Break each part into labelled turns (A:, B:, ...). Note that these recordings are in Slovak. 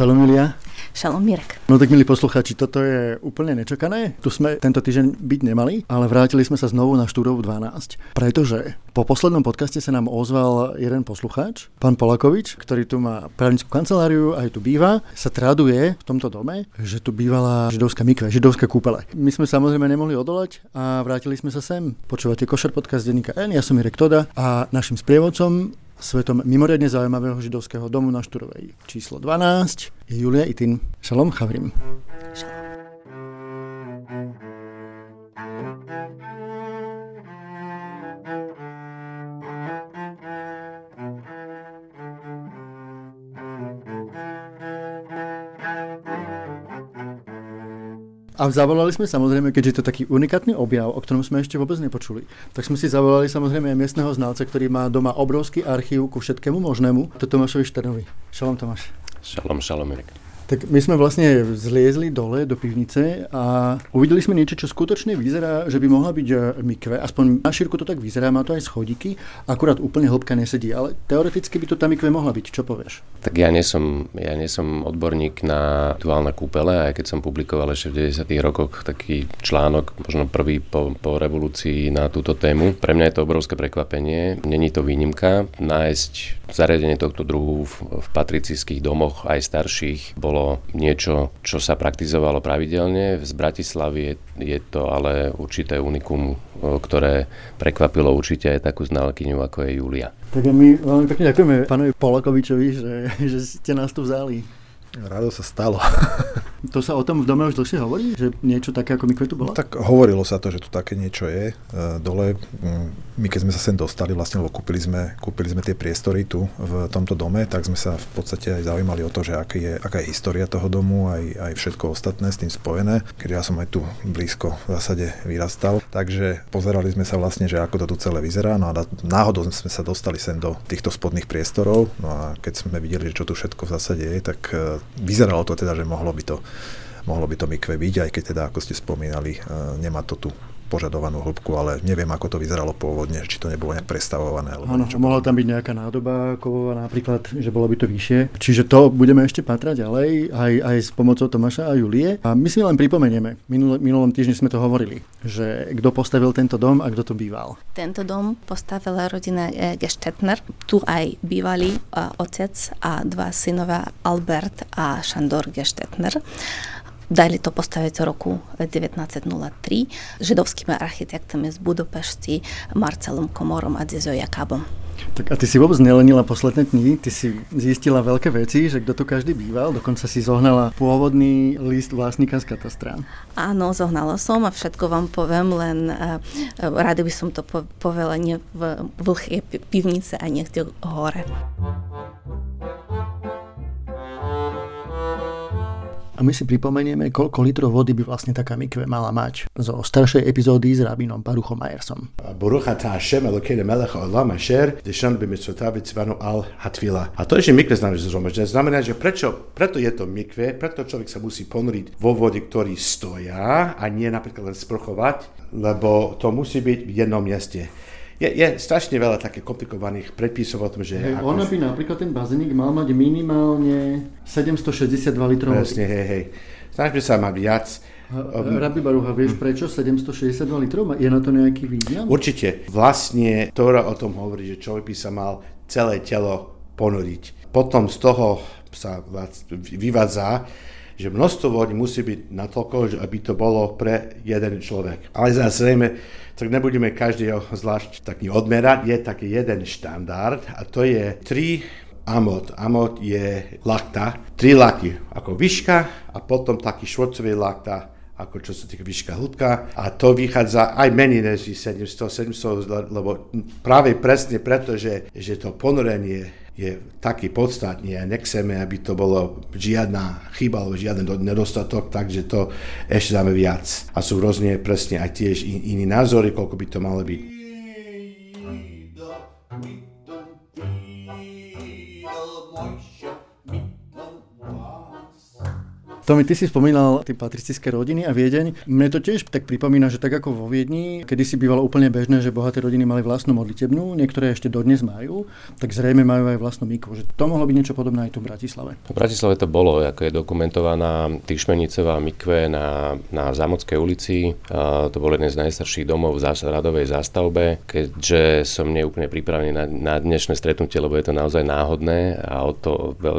A: Šalom Julia.
B: Šalom Mirek.
A: No tak milí poslucháči, toto je úplne nečakané. Tu sme tento týždeň byť nemali, ale vrátili sme sa znovu na štúdovu 12, pretože po poslednom podcaste sa nám ozval jeden poslucháč, pán Polakovič, ktorý tu má právnickú kanceláriu, aj tu býva, sa traduje v tomto dome, že tu bývala židovská mikve, židovské kúpele. My sme samozrejme nemohli odolať a vrátili sme sa sem. Počúvate Košer podcast denníka N, ja som Mirek Toda a našim sprievodcom svetom mimoriadne zaujímavého židovského domu na Šturovej. Číslo 12 je Julia Itin. Šalom Chavrim. Šalom. A zavolali sme samozrejme, keďže je to taký unikátny objav, o ktorom sme ešte vôbec nepočuli, tak sme si zavolali samozrejme aj miestneho znalca, ktorý má doma obrovský archív ku všetkému možnému, to Tomášovi Šternovi. Šalom Tomáš.
C: Šalom, šalom, Erik.
A: Tak my sme vlastne zliezli dole do pivnice a uvideli sme niečo, čo skutočne vyzerá, že by mohla byť e, mikve. Aspoň na šírku to tak vyzerá, má to aj schodíky, akurát úplne hĺbka nesedí, ale teoreticky by to tá mikve mohla byť. Čo povieš?
C: Tak ja nie som, ja nie som odborník na duálne kúpele, aj keď som publikoval ešte v 90. rokoch taký článok, možno prvý po, po revolúcii na túto tému. Pre mňa je to obrovské prekvapenie. Není to výnimka. Nájsť zariadenie tohto druhu v, v patricijských domoch, aj starších, bolo bolo niečo, čo sa praktizovalo pravidelne. Z Bratislavy je, je to ale určité unikum, ktoré prekvapilo určite aj takú znalkyňu, ako je Julia.
A: Tak my veľmi pekne ďakujeme pánovi Polakovičovi, že, že ste nás tu vzali.
D: Rado sa stalo.
A: To sa o tom v dome už dlhšie hovorí? Že niečo také ako Mikve tu bolo?
D: No, tak hovorilo sa to, že tu také niečo je. E, dole, mm, my keď sme sa sem dostali, vlastne, lebo kúpili sme, kúpili sme tie priestory tu v tomto dome, tak sme sa v podstate aj zaujímali o to, že aká je, aká je história toho domu, aj, aj všetko ostatné s tým spojené, keďže ja som aj tu blízko v zásade vyrastal. Takže pozerali sme sa vlastne, že ako to tu celé vyzerá. No a náhodou sme sa dostali sem do týchto spodných priestorov. No a keď sme videli, že čo tu všetko v zásade je, tak e, vyzeralo to teda, že mohlo by to mohlo by to mikve byť, aj keď teda, ako ste spomínali, e, nemá to tu požadovanú hĺbku, ale neviem, ako to vyzeralo pôvodne, či to nebolo nejak prestavované. Alebo
A: ano, mohla tam byť nejaká nádoba kovová napríklad, že bolo by to vyššie. Čiže to budeme ešte patrať ďalej, aj, aj s pomocou Tomáša a Julie. A my si len pripomenieme, minul, minulom týždni sme to hovorili, že kto postavil tento dom a kto to býval.
B: Tento dom postavila rodina e, Gestetner. Tu aj bývali e, otec a dva synové Albert a Šandor Gestetner. Dali to postaviť v roku 1903 židovskými architektami z Budapešti Marcelom Komorom a Dzizo Jakabom.
A: Tak a ty si vôbec nelenila posledné dni, ty si zistila veľké veci, že kto tu každý býval, dokonca si zohnala pôvodný list vlastníka z katastra.
B: Áno, zohnala som a všetko vám poviem, len uh, rada by som to povedala nie v vlhkej pivnice a niekde hore.
A: A my si pripomenieme, koľko litrov vody by vlastne taká mikve mala mať. Zo staršej epizódy s rabinom Baruchom Majersom.
E: A to, že mikve znamená, že zhromaždené, znamená, že prečo, preto je to mikve, preto človek sa musí ponoriť vo vode, ktorý stoja a nie napríklad len sprchovať, lebo to musí byť v jednom mieste je, je strašne veľa také komplikovaných predpisov o tom, že...
A: Hej, ona by napríklad ten bazénik mal mať minimálne 762 litrov.
E: Presne, hej, hej. Snažme sa mať viac.
A: Rabi Baruha, vieš prečo 762 litrov? Je na to nejaký význam?
E: Určite. Vlastne Tóra o tom hovorí, že človek by sa mal celé telo ponoriť. Potom z toho sa vyvádza, že množstvo vody musí byť natoľko, aby to bolo pre jeden človek. Ale zrejme, tak nebudeme každého zvlášť taký odmerať. Je taký jeden štandard a to je 3 amot. Amot je lakta, 3 laky ako výška a potom taký švorcový lakta ako čo sa týka výška hĺbka a to vychádza aj menej než 700, 700, lebo práve presne preto, že, že to ponorenie je taký podstatný a nechceme, aby to bolo žiadna chyba alebo žiaden nedostatok, takže to ešte dáme viac. A sú rôzne presne aj tiež iní názory, koľko by to malo byť.
A: Tomi, ty si spomínal tie patristické rodiny a Viedeň. Mne to tiež tak pripomína, že tak ako vo Viedni, kedy si bývalo úplne bežné, že bohaté rodiny mali vlastnú modlitebnú, niektoré ešte dodnes majú, tak zrejme majú aj vlastnú mikvu. Že to mohlo byť niečo podobné aj tu v Bratislave.
C: V Bratislave to bolo, ako je dokumentovaná Tyšmenicová mikve na, na Zámodskej ulici. A to bol jeden z najstarších domov v zás, radovej zástavbe, keďže som neúplne pripravený na, na dnešné stretnutie, lebo je to naozaj náhodné a o to, veľ,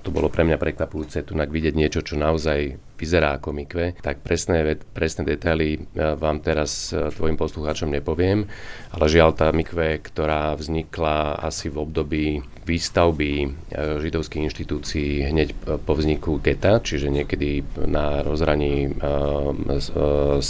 C: to bolo pre mňa prekvapujúce tu vidieť niečo, čo naozaj vyzerá ako mikve, tak presné, presné detaily e, vám teraz e, tvojim poslucháčom nepoviem, ale žiaľ tá mikve, ktorá vznikla asi v období výstavby e, židovských inštitúcií hneď po vzniku geta, čiže niekedy na rozhraní 17.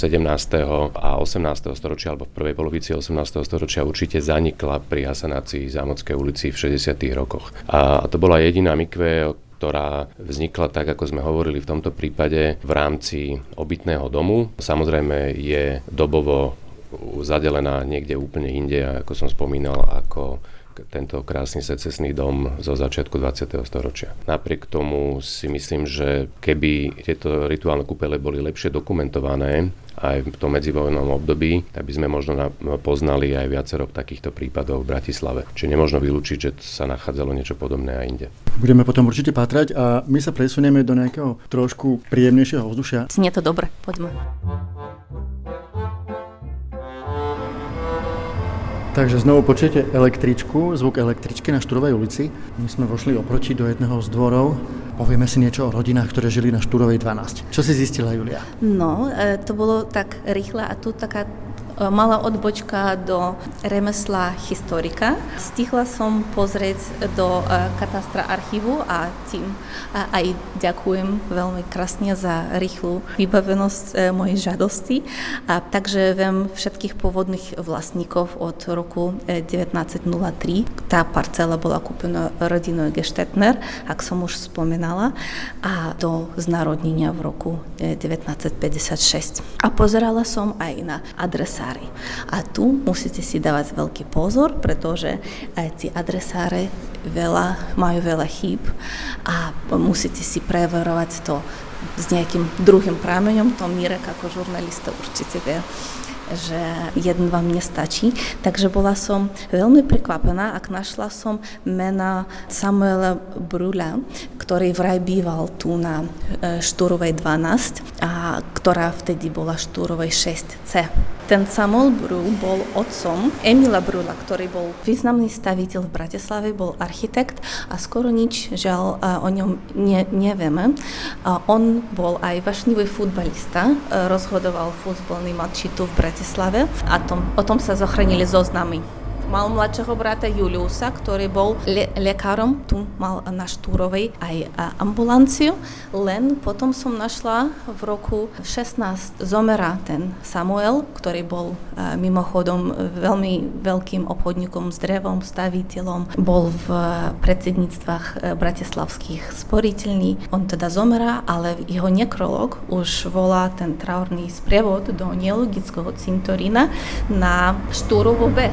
C: a 18. storočia alebo v prvej polovici 18. storočia určite zanikla pri hasanácii Zámodskej ulici v 60. rokoch. A to bola jediná mikve, ktorá vznikla tak, ako sme hovorili v tomto prípade, v rámci obytného domu. Samozrejme je dobovo zadelená niekde úplne inde, ako som spomínal, ako tento krásny secesný dom zo začiatku 20. storočia. Napriek tomu si myslím, že keby tieto rituálne kúpele boli lepšie dokumentované, aj v tom medzivojnom období, tak by sme možno poznali aj viacero takýchto prípadov v Bratislave. Čiže nemôžno vylúčiť, že sa nachádzalo niečo podobné aj inde.
A: Budeme potom určite patrať a my sa presunieme do nejakého trošku príjemnejšieho vzdušia.
B: Nie to dobre, poďme.
A: Takže znovu počujete električku, zvuk električky na Štúrovej ulici. My sme vošli oproti do jedného z dvorov. Povieme si niečo o rodinách, ktoré žili na Štúrovej 12. Čo si zistila, Julia?
B: No, e, to bolo tak rýchle a tu taká malá odbočka do remesla historika. Stihla som pozrieť do e, katastra archívu a tým aj ďakujem veľmi krásne za rýchlu vybavenosť e, mojej žiadosti. A takže viem všetkých pôvodných vlastníkov od roku 1903. E, Tá parcela bola kúpená rodinou Gestetner, ak som už spomenala, a do znarodnenia v roku 1956. A pozerala som aj na adresa adresári. A tu musíte si dávať veľký pozor, pretože aj tí adresáre veľa, majú veľa chýb a musíte si preverovať to s nejakým druhým prameňom, to Mirek ako žurnalista určite vie že jeden vám nestačí. Takže bola som veľmi prekvapená, ak našla som mena Samuela Brula, ktorý vraj býval tu na e, Štúrovej 12 a ktorá vtedy bola Štúrovej 6C. Ten Samuel Brú bol otcom Emila Brula, ktorý bol významný staviteľ v Bratislave, bol architekt a skoro nič žiaľ o ňom ne, nevieme. On bol aj vašnivý futbalista, rozhodoval futbolný matči tu v Bratislave a tom, o tom sa zachránili zoznamy mal mladšieho brata Juliusa, ktorý bol le- lekárom, tu mal na Štúrovej aj ambulanciu, len potom som našla v roku 16 zomera ten Samuel, ktorý bol mimochodom veľmi veľkým obchodníkom s drevom, staviteľom, bol v predsedníctvách e, bratislavských sporiteľní. On teda zomera, ale jeho nekrolog už volá ten traurný sprievod do neologického cintorína na Štúrovu B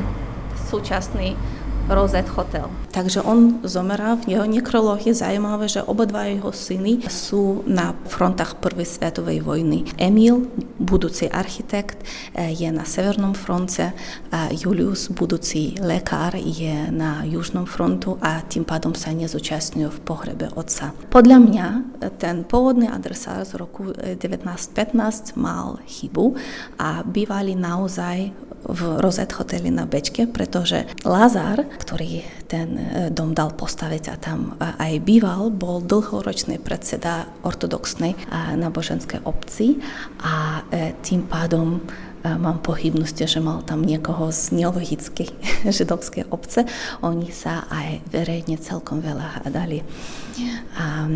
B: súčasný Rosette Hotel. Takže on zomera, v jeho nekroloch je zaujímavé, že obidva jeho syny sú na frontách Prvej svetovej vojny. Emil, budúci architekt, je na Severnom fronte, a Julius, budúci lekár, je na Južnom frontu a tým pádom sa nezúčastňujú v pohrebe otca. Podľa mňa ten pôvodný adresár z roku 1915 mal chybu a bývali naozaj v Rosette hoteli na Bečke, pretože Lazar, ktorý ten e, dom dal postaviť a tam aj býval, bol dlhoročný predseda ortodoxnej náboženskej obci a e, tým pádom mám pochybnosti, že mal tam niekoho z nelogickej židovskej obce. Oni sa aj verejne celkom veľa hádali. A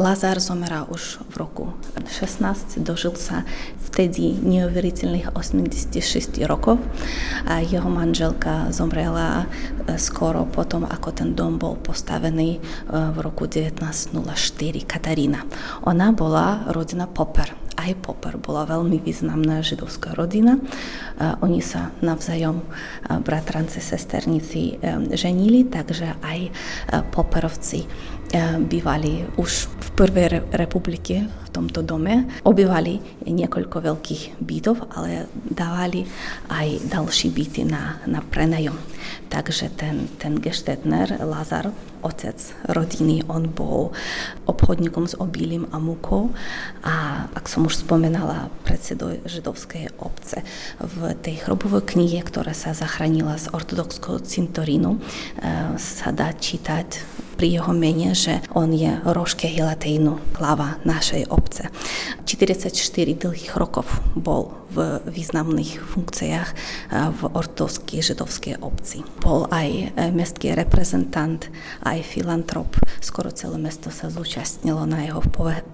B: Lazar zomera už v roku 16, dožil sa vtedy neuveriteľných 86 rokov. A jeho manželka zomrela e, skoro potom, ako ten dom bol postavený e, v roku 1904, Katarína. Ona bola rodina Popper aj Popper bola veľmi významná židovská rodina. Oni sa navzájom bratranci, sesternici ženili, takže aj Popperovci bývali už v prvej republike tomto dome. Obývali niekoľko veľkých bytov, ale dávali aj ďalší byty na, na prenajom. Takže ten, ten Gestetner, Lazar, otec rodiny, on bol obchodníkom s obilím a mukou a ak som už spomenala predsedoj židovskej obce v tej chrobovej knihe, ktorá sa zachránila z ortodoxského cintorínu, eh, sa dá čítať pri jeho mene, že on je Roške Hilatejnu, hlava našej obce. 44 dlhých rokov bol v významných funkciách v ortovskej židovskej obci. Bol aj e, mestský reprezentant, aj filantrop. Skoro celé mesto sa zúčastnilo na jeho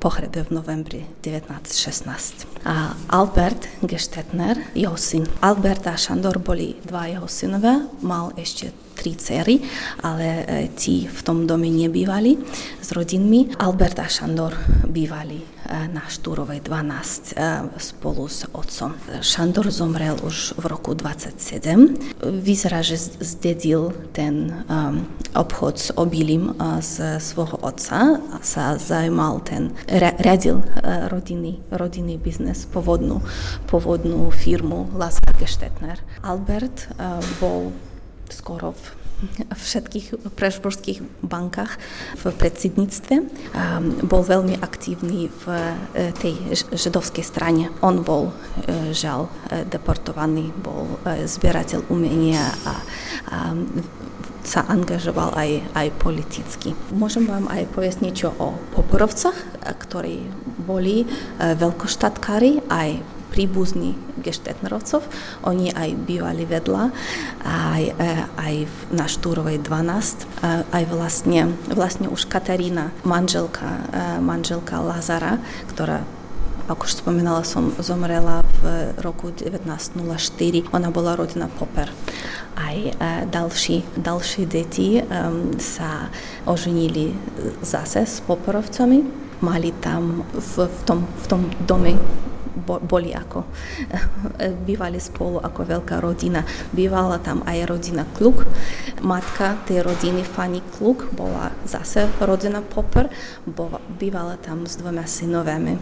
B: pohrebe v novembri 1916. A Albert Gestetner, jeho syn. Albert a Šandor boli dva jeho synové, mal ešte tri cery, ale e, tí v tom dome nebývali s rodinmi. Albert a Šandor bývali na Štúrovej 12 e, spolu s otcom. Šandor zomrel už v roku 27. Vyzerá, že zdedil ten um, obchod s obilím z svojho otca sa zaujímal ten, riadil rodinný, rodinný biznes, povodnú, povodnú firmu Lazar Gestetner. Albert bol skoro v všetkých prešborských bankách v predsedníctve. Bol veľmi aktívny v e, tej židovskej strane. On bol e, žal e, deportovaný, bol zbierateľ umenia a, a sa angažoval aj, aj politicky. Môžem vám aj povedať niečo o Poporovcach, ktorí boli veľkoštátkári, aj príbuzní geštetnerovcov. Oni aj bývali vedľa, aj, e, aj na Štúrovej 12, aj vlastne, vlastne už Katarína, manželka, e, manželka Lazara, ktorá ako už spomínala som, zomrela v roku 1904. Ona bola rodina Popper. Aj e, další, další deti um, sa oženili zase s Poperovcami. Mali tam v, v, tom, v tom dome boli ako, bývali spolu ako veľká rodina. Bývala tam aj rodina Kluk. Matka tej rodiny Fanny Kluk bola zase rodina Popper. Bývala tam s dvoma synovami,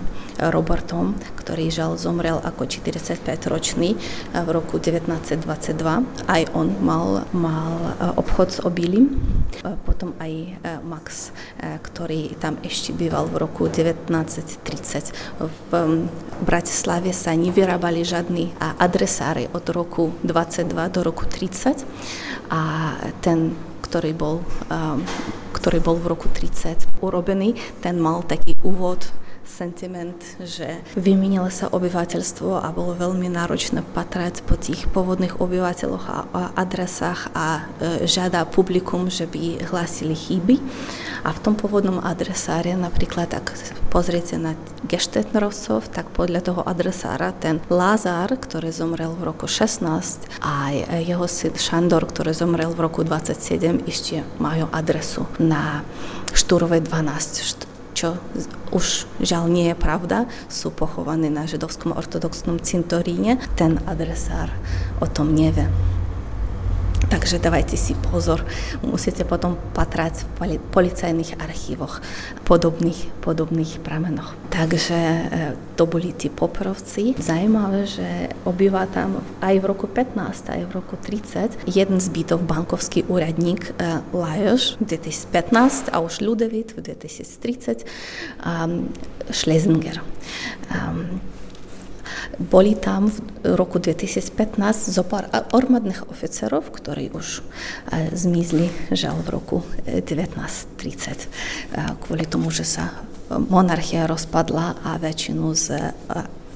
B: Robertom, ktorý žal zomrel ako 45-ročný v roku 1922. Aj on mal, mal obchod s obilím. Potom aj Max, ktorý tam ešte býval v roku 1930 v Bratislave sa nevyrábali žiadni adresári od roku 22 do roku 30 a ten, ktorý bol, ktorý bol v roku 30 urobený, ten mal taký úvod sentiment, že vymenilo sa obyvateľstvo a bolo veľmi náročné patrať po tých pôvodných obyvateľoch a, a adresách a e, žiada publikum, že by hlásili chyby. A v tom pôvodnom adresáre, napríklad ak pozriete na Gestetnerovcov, tak podľa toho adresára ten Lázar, ktorý zomrel v roku 16 a jeho syn Šandor, ktorý zomrel v roku 27, ešte majú adresu na Štúrovej 12 čo už žiaľ nie je pravda, sú pochovaní na židovskom ortodoxnom cintoríne, ten adresár o tom nevie. Takže dávajte si pozor, musíte potom patrať v policajných archívoch, podobných, podobných pramenoch. Takže e, to boli tí poprovci. Zajímavé, že obýva tam aj v roku 15, aj v roku 30 jeden z bytov bankovský úradník e, Lajos v 2015 a už Ľudevit v 2030 um, Schlesinger. Um, boli tam v roku 2015 zopár armádnych oficerov, ktorí už zmizli, žal v roku 1930, kvôli tomu, že sa monarchia rozpadla a väčšinu z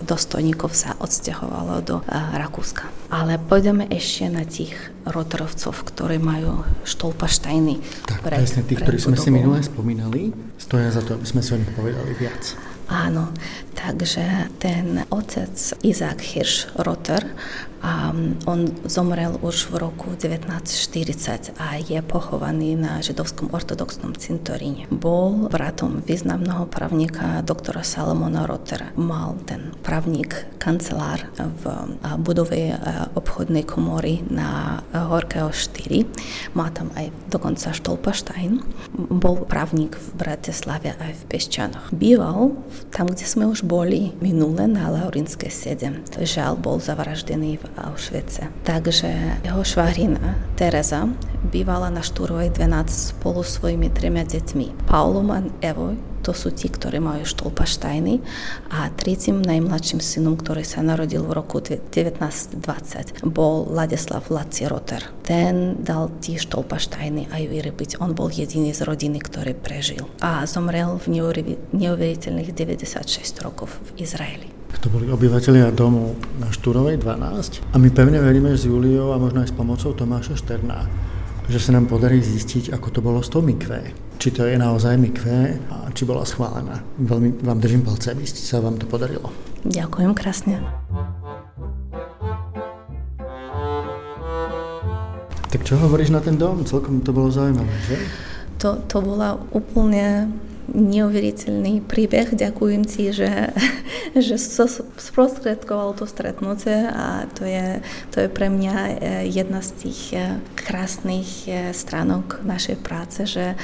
B: dostojníkov sa odsťahovalo do Rakúska. Ale pôjdeme ešte na tých rotorovcov, ktorí majú štolpaštajny.
A: Tak, presne tých, ktorí sme si minule spomínali, stoja za to, aby sme si o nich povedali viac.
B: Áno, takže ten otec Izák Hirsch Rotter, um, on zomrel už v roku 1940 a je pochovaný na židovskom ortodoxnom cintoríne. Bol bratom významného právnika doktora Salomona Rottera. Mal ten právnik kancelár v budove obchodnej komory na Horkého 4. Má tam aj dokonca Štolpaštajn. Bol právnik v Bratislave aj v Pešťanoch. Býval v tam, kde sme už boli minule na Laurinské 7. To je žiaľ bol zavraždený v Auschwitze. Takže jeho švahrina Teresa bývala na Štúrovej 12 spolu svojimi trema deťmi. Paulom a Evoj to sú tí, ktorí majú štolpaštajny a tretím najmladším synom, ktorý sa narodil v roku 1920, bol Ladislav Laci Roter. Ten dal tie štolpaštajny aj vyrobiť. On bol jediný z rodiny, ktorý prežil a zomrel v neuveriteľných 96 rokov v Izraeli.
A: To boli obyvateľia domu na Štúrovej 12 a my pevne veríme s Juliou a možno aj s pomocou Tomáša Šterná, že sa nám podarí zistiť, ako to bolo s tou mikvé či to je naozaj mikve a či bola schválená. Veľmi vám držím palce, aby sa vám to podarilo.
B: Ďakujem krásne.
A: Tak čo hovoríš na ten dom? Celkom to bolo zaujímavé, že?
B: To, to bola úplne neuveriteľný príbeh. Ďakujem ti, že, že sprostredkoval to stretnutie a to je, to je pre mňa e, jedna z tých e, krásnych e, stránok našej práce, že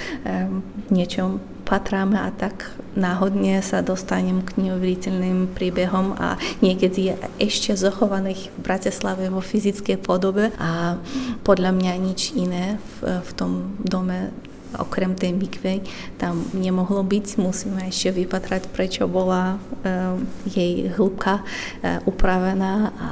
B: niečom patráme a tak náhodne sa dostanem k neuveriteľným príbehom a niekedy je ešte zachovaných v Bratislave vo fyzickej podobe a podľa mňa nič iné v, v tom dome okrem tej mikvy tam nemohlo byť. Musíme ešte vypatrať, prečo bola uh, jej hĺbka uh, upravená a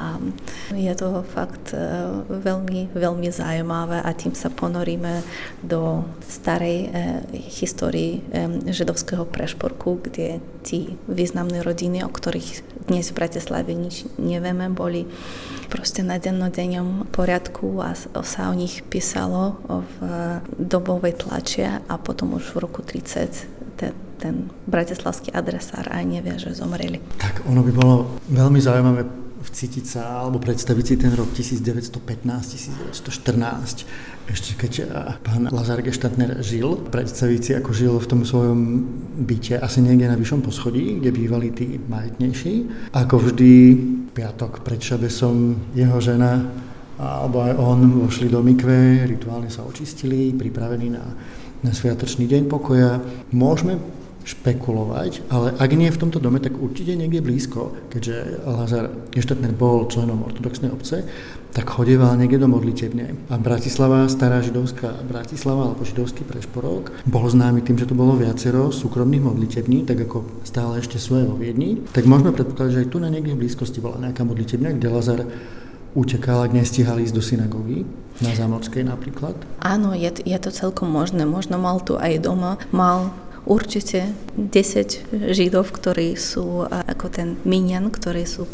B: je to fakt uh, veľmi, veľmi zaujímavé a tým sa ponoríme do starej histórii židovského prešporku, kde tí významné rodiny, o ktorých dnes v Bratislave nič nevieme, boli proste na dennodennom poriadku a sa o nich písalo v dobovej tlači a potom už v roku 30 ten, ten bratislavský adresár aj nevie, že zomreli.
A: Tak ono by bolo veľmi zaujímavé vcítiť sa alebo predstaviť si ten rok 1915-1914 ešte keď eh, pán Lazar Geštatner žil, predstaviť si, ako žil v tom svojom byte, asi niekde na vyššom poschodí, kde bývali tí majetnejší. Ako vždy, piatok pred šabesom jeho žena alebo aj on vošli do mikve, rituálne sa očistili, pripravení na, na sviatočný deň pokoja. Môžeme špekulovať, ale ak nie v tomto dome, tak určite niekde blízko, keďže Lazar Geštatner bol členom ortodoxnej obce, tak chodeval niekde do modlitebne. A Bratislava, stará židovská Bratislava, alebo židovský prešporok, bol známy tým, že to bolo viacero súkromných modlitební, tak ako stále ešte svoje vo Viedni. Tak môžeme predpokladať, že aj tu na niekde v blízkosti bola nejaká modlitebňa, kde Lazar utekal, ak nestihal ísť do synagógy, na Zámorskej napríklad?
B: Áno, je, je to celkom možné. Možno mal tu aj doma, mal určite 10 Židov, ktorí sú ako ten minian, ktorí sú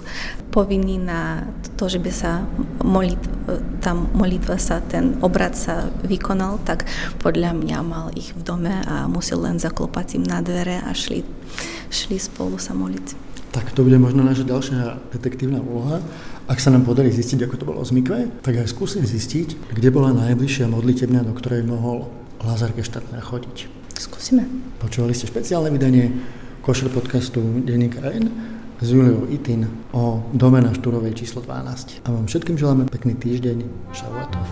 B: povinní na to, že by sa molit, tam molitva sa, ten obrad sa vykonal, tak podľa mňa mal ich v dome a musel len zaklopať im na dvere a šli, šli spolu sa moliť.
A: Tak to bude možno naša ďalšia detektívna úloha. Ak sa nám podarí zistiť, ako to bolo z Mikve, tak aj skúsim zistiť, kde bola najbližšia modlitebňa, do ktorej mohol Lazar Geštatner chodiť.
B: Skúsime.
A: Počúvali ste špeciálne vydanie Košer podcastu Denníka N s Juliou Itin o dome na Štúrovej číslo 12. A vám všetkým želáme pekný týždeň. Šauatov.